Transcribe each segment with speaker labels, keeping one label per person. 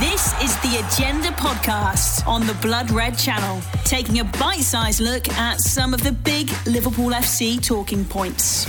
Speaker 1: This is the Agenda podcast on the Blood Red Channel, taking a bite sized look at some of the big Liverpool FC talking points.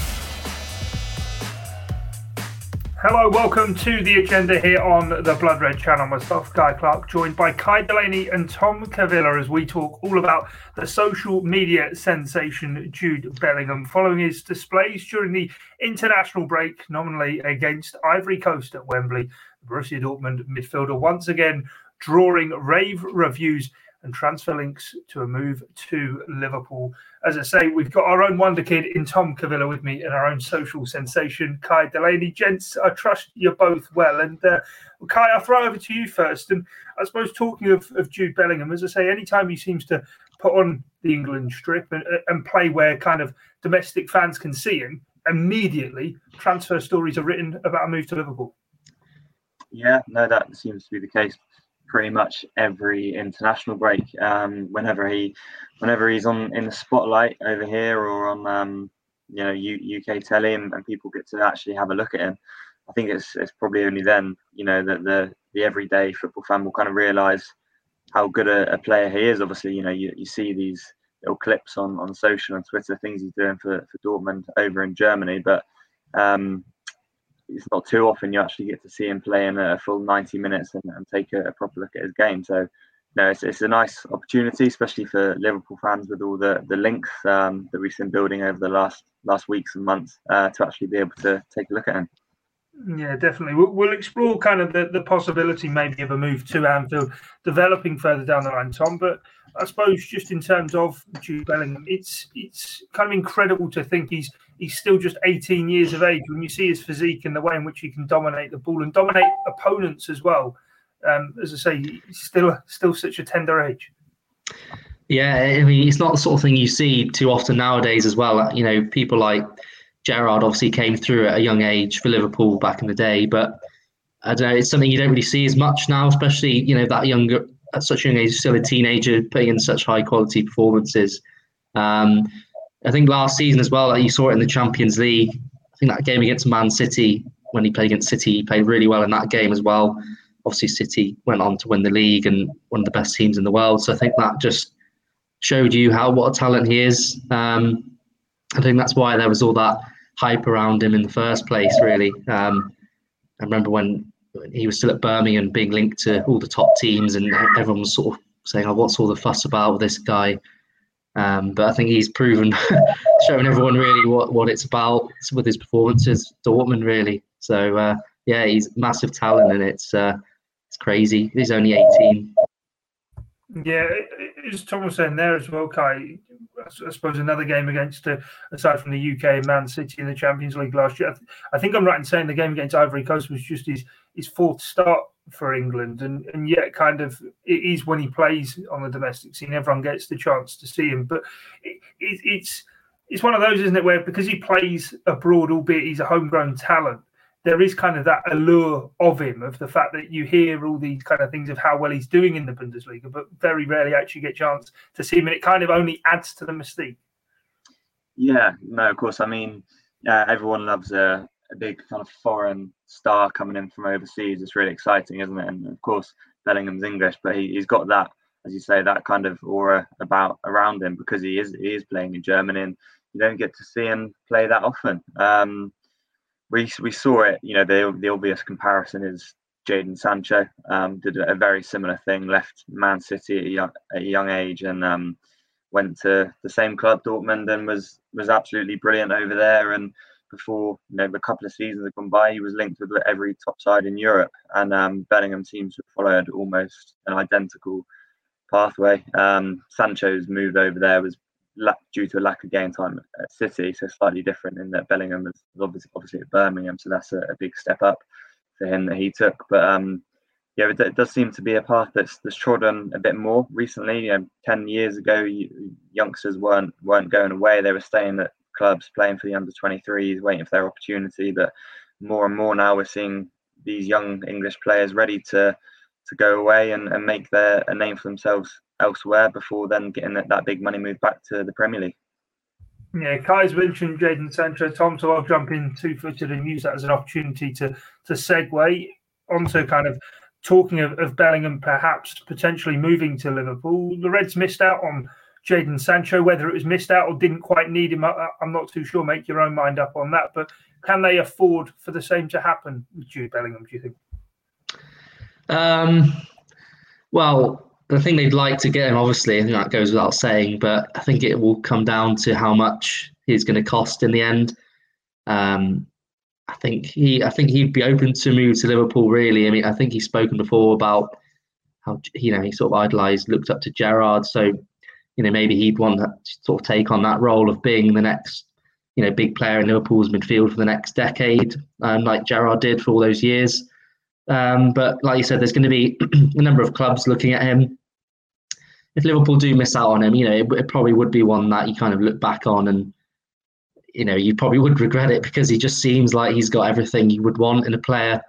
Speaker 2: Hello, welcome to the agenda here on the Blood Red Channel. Myself, Guy Clark, joined by Kai Delaney and Tom Cavilla as we talk all about the social media sensation Jude Bellingham following his displays during the international break, nominally against Ivory Coast at Wembley. Borussia Dortmund midfielder once again drawing rave reviews and transfer links to a move to Liverpool. As I say, we've got our own wonder kid in Tom Cavilla with me and our own social sensation, Kai Delaney. Gents, I trust you're both well. And uh, Kai, I'll throw over to you first. And I suppose talking of, of Jude Bellingham, as I say, anytime he seems to put on the England strip and, and play where kind of domestic fans can see him, immediately transfer stories are written about a move to Liverpool.
Speaker 3: Yeah, no, that seems to be the case pretty much every international break. Um, whenever he, whenever he's on in the spotlight over here or on um, you know U- UK telly, and, and, people get to actually have a look at him. I think it's it's probably only then you know that the the everyday football fan will kind of realise how good a, a, player he is. Obviously, you know you, you see these little clips on on social and Twitter things he's doing for for Dortmund over in Germany, but um, it's not too often you actually get to see him play in a full 90 minutes and, and take a, a, proper look at his game. So, no, it's, it's a nice opportunity, especially for Liverpool fans with all the the links um, that we've been building over the last last weeks and months uh, to actually be able to take a look at him.
Speaker 2: Yeah, definitely. We'll, we'll, explore kind of the, the possibility maybe of a move to Anfield developing further down the line, Tom. But I suppose just in terms of Jude Bellingham, it's it's kind of incredible to think he's he's still just 18 years of age. When you see his physique and the way in which he can dominate the ball and dominate opponents as well, um, as I say, he's still still such a tender age.
Speaker 4: Yeah, I mean, it's not the sort of thing you see too often nowadays as well. You know, people like Gerrard obviously came through at a young age for Liverpool back in the day, but I don't know, it's something you don't really see as much now, especially, you know, that younger, at such a young age, still a teenager putting in such high quality performances. Um, I think last season as well, like you saw it in the Champions League. I think that game against Man City, when he played against City, he played really well in that game as well. Obviously, City went on to win the league and one of the best teams in the world. So I think that just showed you how what a talent he is. Um, I think that's why there was all that hype around him in the first place, really. Um, I remember when he was still at Birmingham being linked to all the top teams, and everyone was sort of saying, "Oh, what's all the fuss about with this guy?" Um, but I think he's proven, showing everyone really what, what it's about with his performances. Dortmund, really. So uh, yeah, he's massive talent, and it's uh, it's crazy. He's only eighteen.
Speaker 2: Yeah, as Tom was saying there as well, Kai. I suppose another game against, uh, aside from the UK, Man City in the Champions League last year. I, th- I, think I'm right in saying the game against Ivory Coast was just his his fourth start for England, and and yet kind of it is when he plays on the domestic scene, everyone gets the chance to see him. But it, it, it's it's one of those, isn't it, where because he plays abroad, albeit he's a homegrown talent, there is kind of that allure of him, of the fact that you hear all these kind of things of how well he's doing in the Bundesliga, but very rarely actually get a chance to see him, and it kind of only adds to the mystique.
Speaker 3: Yeah, no, of course. I mean, uh, everyone loves a, a big kind of foreign star coming in from overseas. It's really exciting, isn't it? And of course, Bellingham's English, but he, he's got that, as you say, that kind of aura about around him because he is he is playing in Germany, and you don't get to see him play that often. Um, we we saw it. You know, the the obvious comparison is Jadon Sancho. Um, did a very similar thing. Left Man City at a young, at a young age and um, went to the same club, Dortmund, and was was absolutely brilliant over there. And before you know a couple of seasons had gone by, he was linked with every top side in Europe. And um, Bellingham seems to have followed almost an identical pathway. Um, Sancho's move over there was due to a lack of game time at City, so slightly different in that Bellingham is obviously obviously at Birmingham, so that's a, a big step up for him that he took. But um, yeah, it, it, does seem to be a path that's that's trodden a bit more recently. You know, Ten years ago, youngsters weren't weren't going away; they were staying at clubs, playing for the under 23s, waiting for their opportunity. But more and more now, we're seeing these young English players ready to to go away and, and make their a name for themselves elsewhere before then getting that, that big money move back to the Premier League.
Speaker 2: Yeah, Kai's mentioned Jadon Sancho, Tom, so I'll jump in two footed and use that as an opportunity to to segue onto kind of talking of, of Bellingham perhaps potentially moving to Liverpool. The Reds missed out on Jadon Sancho. Whether it was missed out or didn't quite need him, I'm not too sure. Make your own mind up on that. But can they afford for the same to happen with Jude Bellingham? Do you think?
Speaker 4: Um, well, the thing they'd like to get him, obviously, I think that goes without saying. But I think it will come down to how much he's going to cost in the end. Um, I think he, I think he'd be open to move to Liverpool. Really, I mean, I think he's spoken before about how you know he sort of idolised, looked up to Gerrard. So you know, maybe he'd want to sort of take on that role of being the next, you know, big player in Liverpool's midfield for the next decade, um, like Gerrard did for all those years. Um, but like you said, there's going to be a number of clubs looking at him. If Liverpool do miss out on him, you know, it, it, probably would be one that you kind of look back on and, you know, you probably would regret it because he just seems like he's got everything you would want in a player.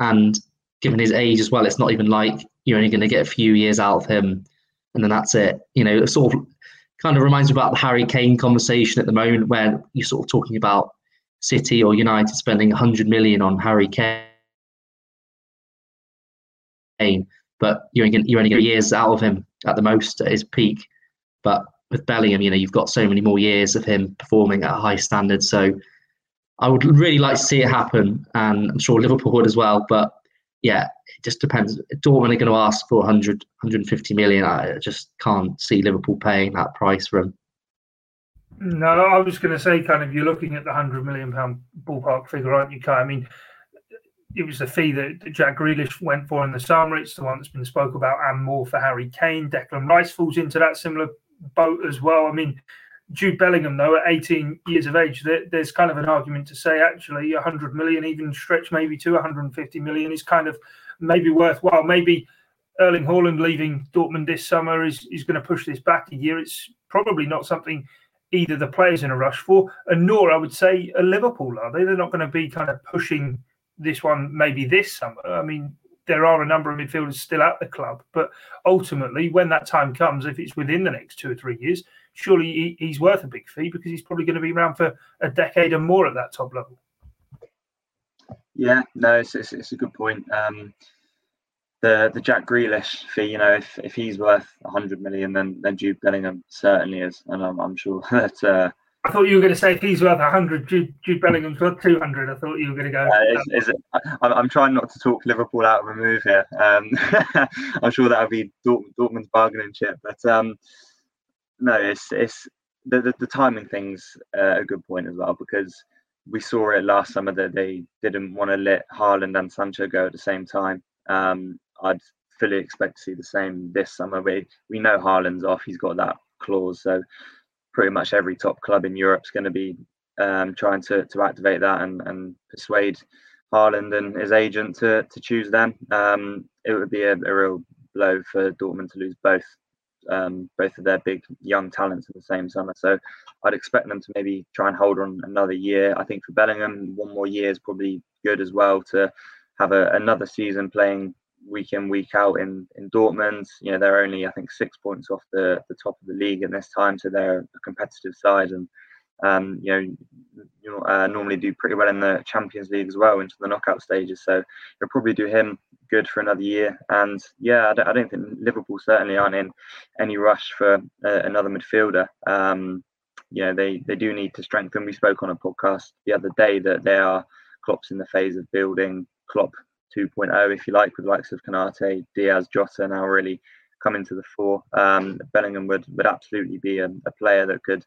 Speaker 4: And given his age as well, it's not even like you're only going to get a few years out of him and then that's it. You know, it sort of kind of reminds me about the Harry Kane conversation at the moment where you're sort of talking about City or United spending 100 million on Harry Kane, but you're only, you're only getting hmm. years out of him at the most at his peak. But with Bellingham, you know, you've got so many more years of him performing at a high standard. So I would really like to see it happen, and I'm sure Liverpool would as well. But yeah, it just depends. Dortmund are going to ask for 100, 150 million. I just can't see Liverpool paying that price for him.
Speaker 2: No, I was going to say, kind of, you're looking at the hundred million pound ballpark figure, aren't you, Kai? I mean, it was the fee that, Jack Grealish went for in the summer. It's the one that's been spoke about, and more for Harry Kane. Declan Rice falls into that similar boat as well. I mean, Jude Bellingham, though, at 18 years of age, there, there's kind of an argument to say actually 100 million, even stretch maybe to 150 million, is kind of maybe worthwhile. Maybe Erling Haaland leaving Dortmund this summer is, is going to push this back a year. It's probably not something either the players in a rush for, and nor I would say a Liverpool are they? They're not going to be kind of pushing this one maybe this summer. I mean, there are a number of midfielders still at the club, but ultimately, when that time comes, if it's within the next two or three years, surely he's worth a big fee because he's probably going to be around for a decade and more at that top level.
Speaker 3: Yeah, no, it's, it's, it's a good point. Um, the the Jack Grealish fee, you know, if, if he's worth 100 million, then then Jude Bellingham certainly is, and I'm, I'm sure that. Uh,
Speaker 2: I thought you were going to say if he's worth 100, Jude, Jude Bellingham's worth 200. I thought you were going to go. Uh,
Speaker 3: is, is it, I'm, I'm trying not to talk Liverpool out of a move here. Um, I'm sure that would be Dortmund, Dortmund's bargaining chip, but um, no, it's it's the, the, the timing thing's uh, a good point as well because we saw it last summer that they didn't want to let Haaland and Sancho go at the same time. Um, I'd fully expect to see the same this summer. We we know Haaland's off; he's got that clause, so pretty much every top club in Europe's going to be um, trying to, to activate that and, and persuade Haaland and his agent to, to choose them. Um, it would be a, a, real blow for Dortmund to lose both um, both of their big young talents in the same summer. So I'd expect them to maybe try and hold on another year. I think for Bellingham, one more year is probably good as well to have a, another season playing week in week out in in Dortmund. You know they're only I think six points off the the top of the league in this time, so they're a competitive side and. Um, you know, you uh, normally do pretty well in the Champions League as well into the knockout stages. So you'll probably do him good for another year. And yeah, I don't, I don't think Liverpool certainly aren't in any rush for uh, another midfielder. Um, you know, they they do need to strengthen. We spoke on a podcast the other day that they are Klopp's in the phase of building Klopp 2.0, if you like, with likes of Konate, Diaz, Jota now really coming to the fore. Um, Bellingham would, would absolutely be a, a, player that could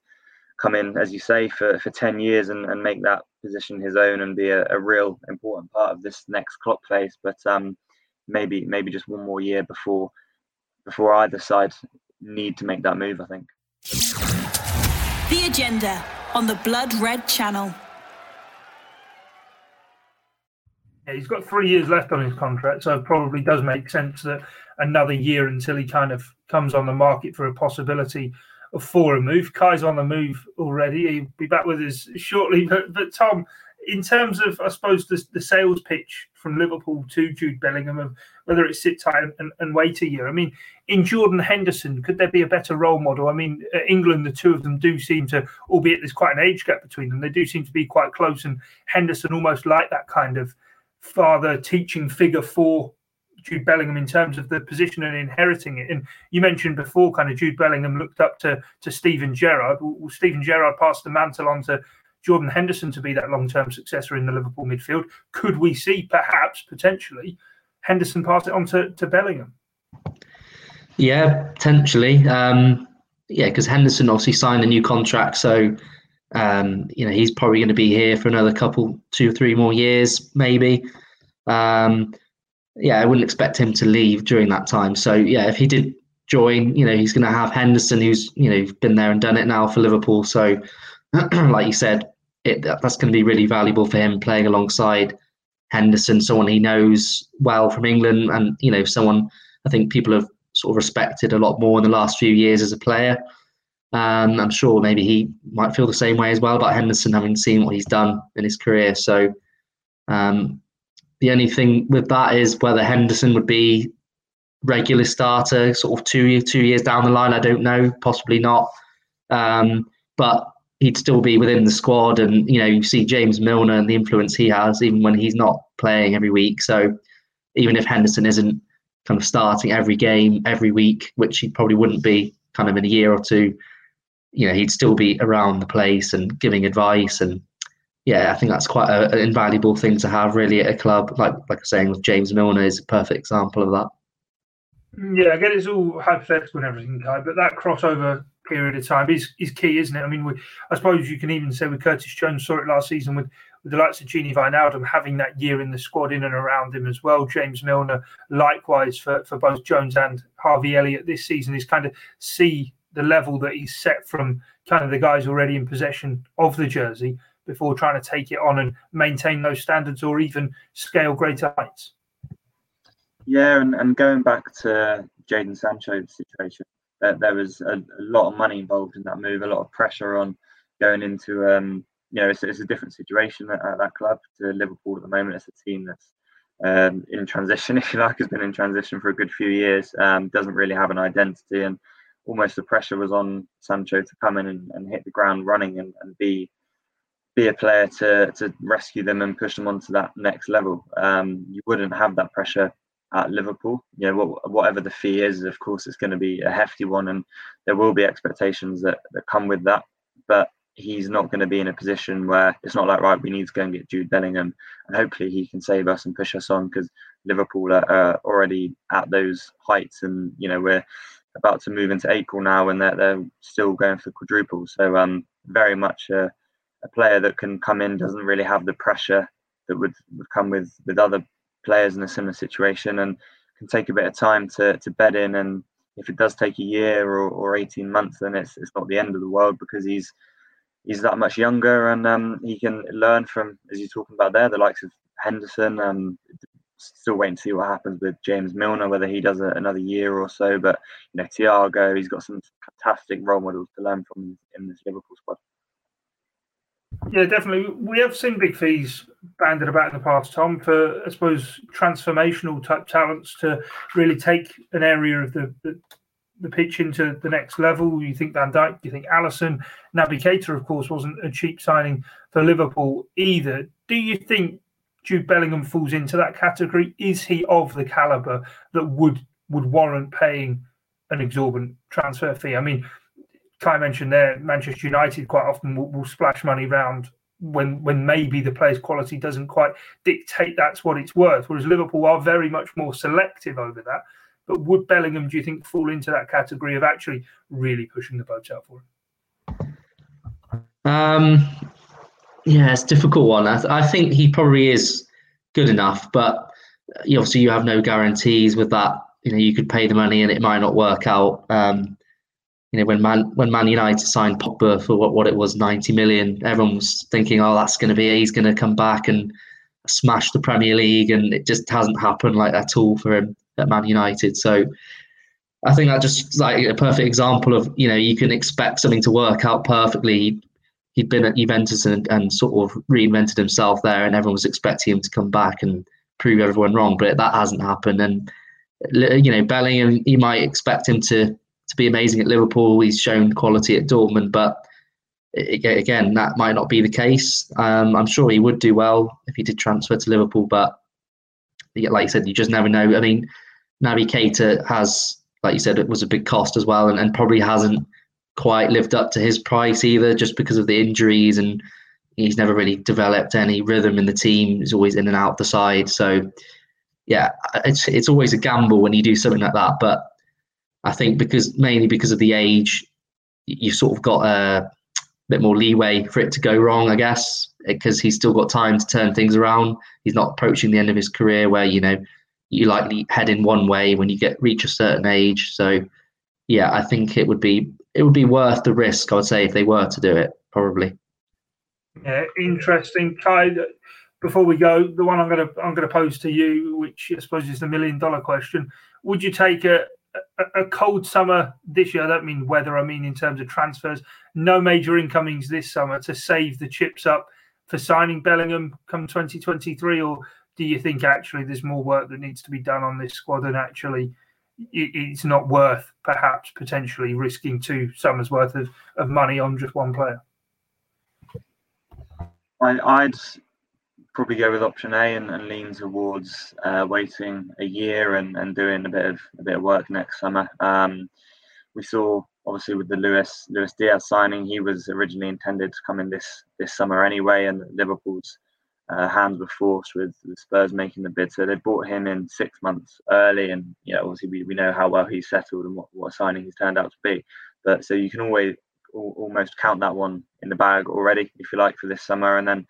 Speaker 3: come in, as you say, for, for 10 years and, and make that position his own and be a, a real important part of this next Klopp phase. But um, maybe maybe just one more year before before either side need to make that move. I think.
Speaker 1: The agenda on the Blood Red Channel.
Speaker 2: Yeah, he's got three years left on his contract, so it probably does make sense that another year until he kind of comes on the market for a possibility of for a move. Kai's on the move already. He'll be back with us shortly. But, but Tom, in terms of, I suppose, the, the sales pitch from Liverpool to Jude Bellingham, of whether it's sit tight and, and, wait a year. I mean, in Jordan Henderson, could there be a better role model? I mean, England, the two of them do seem to, albeit there's quite an age gap between them, they do seem to be quite close. And Henderson almost like that kind of father teaching figure for Jude Bellingham in terms of the position and inheriting it. And you mentioned before, kind of Jude Bellingham looked up to to Steven Gerrard. Well, Steven Gerrard passed the mantle on to Jordan Henderson to be that long term successor in the Liverpool midfield. Could we see perhaps potentially Henderson pass it on to, to Bellingham?
Speaker 4: Yeah, potentially. Um, yeah, because Henderson obviously signed a new contract, so um, you know he's probably going to be here for another couple, two or three more years, maybe. Um, yeah, I wouldn't expect him to leave during that time. So yeah, if he did join, you know, he's going to have Henderson, who's you know been there and done it now for Liverpool. So, like you said, it, that's going to be really valuable for him playing alongside Henderson, someone he knows well from England, and you know, someone I think people have sort of respected a lot more in the last few years as a player. Um, I'm sure maybe he might feel the same way as well about Henderson, having seen what he's done in his career. So um, the only thing with that is whether Henderson would be regular starter, sort of two two years down the line. I don't know, possibly not. Um, but he'd still be within the squad, and you know you see James Milner and the influence he has, even when he's not playing every week. So even if Henderson isn't kind of starting every game every week, which he probably wouldn't be kind of in a year or two. You know, he'd still be around the place and giving advice, and yeah, I think that's quite a, an invaluable thing to have really at a club. Like like I'm saying with James Milner is a perfect example of that.
Speaker 2: Yeah, I get it's all hypothetical and everything, Kai, but that crossover period of time is is key, isn't it? I mean, we, I suppose you can even say with Curtis Jones saw it last season with with the likes of Gini Wijnaldum having that year in the squad in and around him as well. James Milner, likewise for, for both Jones and Harvey Elliott this season, is kind of see the level that he's set from kind of the guys already in possession of the jersey before trying to take it on and maintain those standards or even scale greater heights.
Speaker 3: Yeah, and, and going back to Jadon Sancho's situation, that there was a, a, lot of money involved in that move, a lot of pressure on going into um, you know, it's, it's a different situation at, at, that club to Liverpool at the moment. It's a team that's um, in transition, if you like, has been in transition for a good few years. Um, doesn't really have an identity, and almost the pressure was on Sancho to come in and, and hit the ground running and, and, be be a player to to rescue them and push them onto that next level. Um, you wouldn't have that pressure at Liverpool. You know, whatever the fee is, of course, it's going to be a hefty one, and there will be expectations that, that come with that. But he's not going to be in a position where it's not like right we need to go and get Jude Bellingham and hopefully he can save us and push us on because Liverpool are uh, already at those heights and you know we're about to move into April now and they're, they're still going for quadruple so um very much a, a player that can come in doesn't really have the pressure that would, would come with with other players in a similar situation and can take a bit of time to to bed in and if it does take a year or, or 18 months then it's, it's not the end of the world because he's he's that much younger and um, he can learn from, as you're talking about there, the likes of Henderson. Um, still waiting to see what happens with James Milner, whether he does a, another year or so. But you know, Thiago, he's got some fantastic role models to learn from in this Liverpool squad.
Speaker 2: Yeah, definitely. We have seen big fees banded about in the past, Tom, for I suppose transformational type talents to really take an area of the, the the pitch into the next level? You think Van Dijk? You think Alisson, Naby Keita, of course, wasn't a cheap signing for Liverpool either. Do you think Jude Bellingham falls into that category? Is he of the caliber that would would warrant paying an exorbitant transfer fee? I mean, Kai mentioned there, Manchester United quite often will, will splash money around when when maybe the player's quality doesn't quite dictate that's what it's worth. Whereas Liverpool are very much more selective over that. But would Bellingham, do you think, fall into that category of actually really pushing the boat out for him?
Speaker 4: Um, yeah, it's a difficult one. I, th- I think he probably is good enough, but you, obviously you have no guarantees with that. You know, you could pay the money and it might not work out. Um, you know, when Man when Man United signed Pogba for what, what it was, ninety million, everyone was thinking, oh, that's going to be he's going to come back and smash the Premier League, and it just hasn't happened like at all for him at Man United. So I think that just like a perfect example of you know you can expect something to work out perfectly. He'd been at Juventus and, and sort of reinvented himself there, and everyone was expecting him to come back and prove everyone wrong, but that hasn't happened. And you know Bellingham, you might expect him to to be amazing at Liverpool. He's shown quality at Dortmund, but again, that might not be the case. Um, I'm sure he would do well if he did transfer to Liverpool, but like I said, you just never know. I mean, Naby Keita has, like you said, it was a big cost as well, and, and probably hasn't quite lived up to his price either, just because of the injuries and he's never really developed any rhythm in the team. He's always in and out the side. So yeah, it's it's always a gamble when you do something like that. But I think because mainly because of the age, you sort of got a bit more leeway for it to go wrong, I guess, because he's still got time to turn things around. He's not approaching the end of his career where you know you likely head in one way when you get reach a certain age. So yeah, I think it would be it would be worth the risk. I would say if they were to do it, probably.
Speaker 2: Yeah, interesting. Kai, before we go, the one I'm to I'm to pose to you, which I suppose is the million dollar question: Would you take a, a, a cold summer this year? I don't mean weather. I mean in terms of transfers. No major incomings this summer to save the chips up for signing Bellingham come 2023, or do you think actually there's more work that needs to be done on this squad and actually it's not worth perhaps potentially risking two summers worth of, of money on just one player?
Speaker 3: I, would probably go with option A and, and lean towards uh, waiting a year and, and doing a bit of a bit of work next summer. Um, we saw obviously with the Luis Luis Diaz signing, he was originally intended to come in this this summer anyway, and Liverpool's uh, hands were forced with the Spurs making the bid, so they brought him in six months early, and yeah, obviously we, we know how well he's settled and what, what signing he's turned out to be. But so you can always almost count that one in the bag already, if you like, for this summer. And then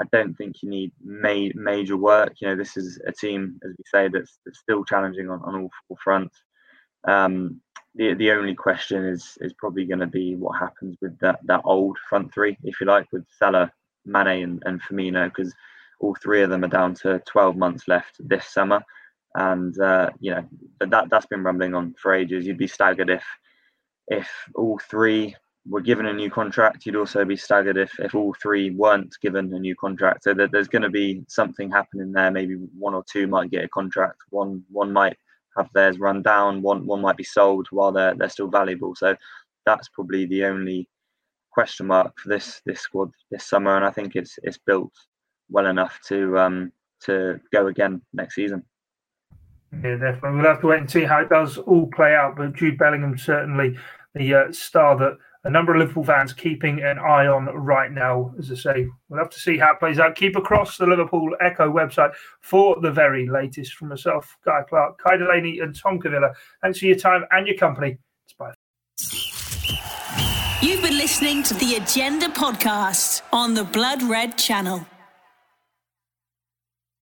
Speaker 3: I don't think you need ma- major work. You know, this is a team, as we say, that's, that's still challenging on, on all four fronts. Um, the the only question is is probably going to be what happens with that that old front three, if you like, with Salah, Mane, and, and Firmino, because all three of them are down to 12 months left this summer. And uh, you know that that's been rumbling on for ages. You'd be staggered if if all three were given a new contract, you'd also be staggered if, if all three weren't given a new contract. So that there's going to be something happening there. Maybe one or two might get a contract. One one might have theirs run down. One one might be sold while they're they're still valuable. So that's probably the only question mark for this this squad this summer. And I think it's it's built well enough to um to go again next season.
Speaker 2: Yeah, definitely. We'll have to wait and see how it does all play out. But Jude Bellingham certainly the uh, star that a number of Liverpool fans keeping an eye on right now. As I say, we'll have to see how it plays out. Keep across the Liverpool Echo website for the very latest from myself, Guy Clark, Kai Delaney, and Tom Cavilla. Thanks for your time and your company. It's bye.
Speaker 1: You've been listening to the Agenda podcast on the Blood Red Channel.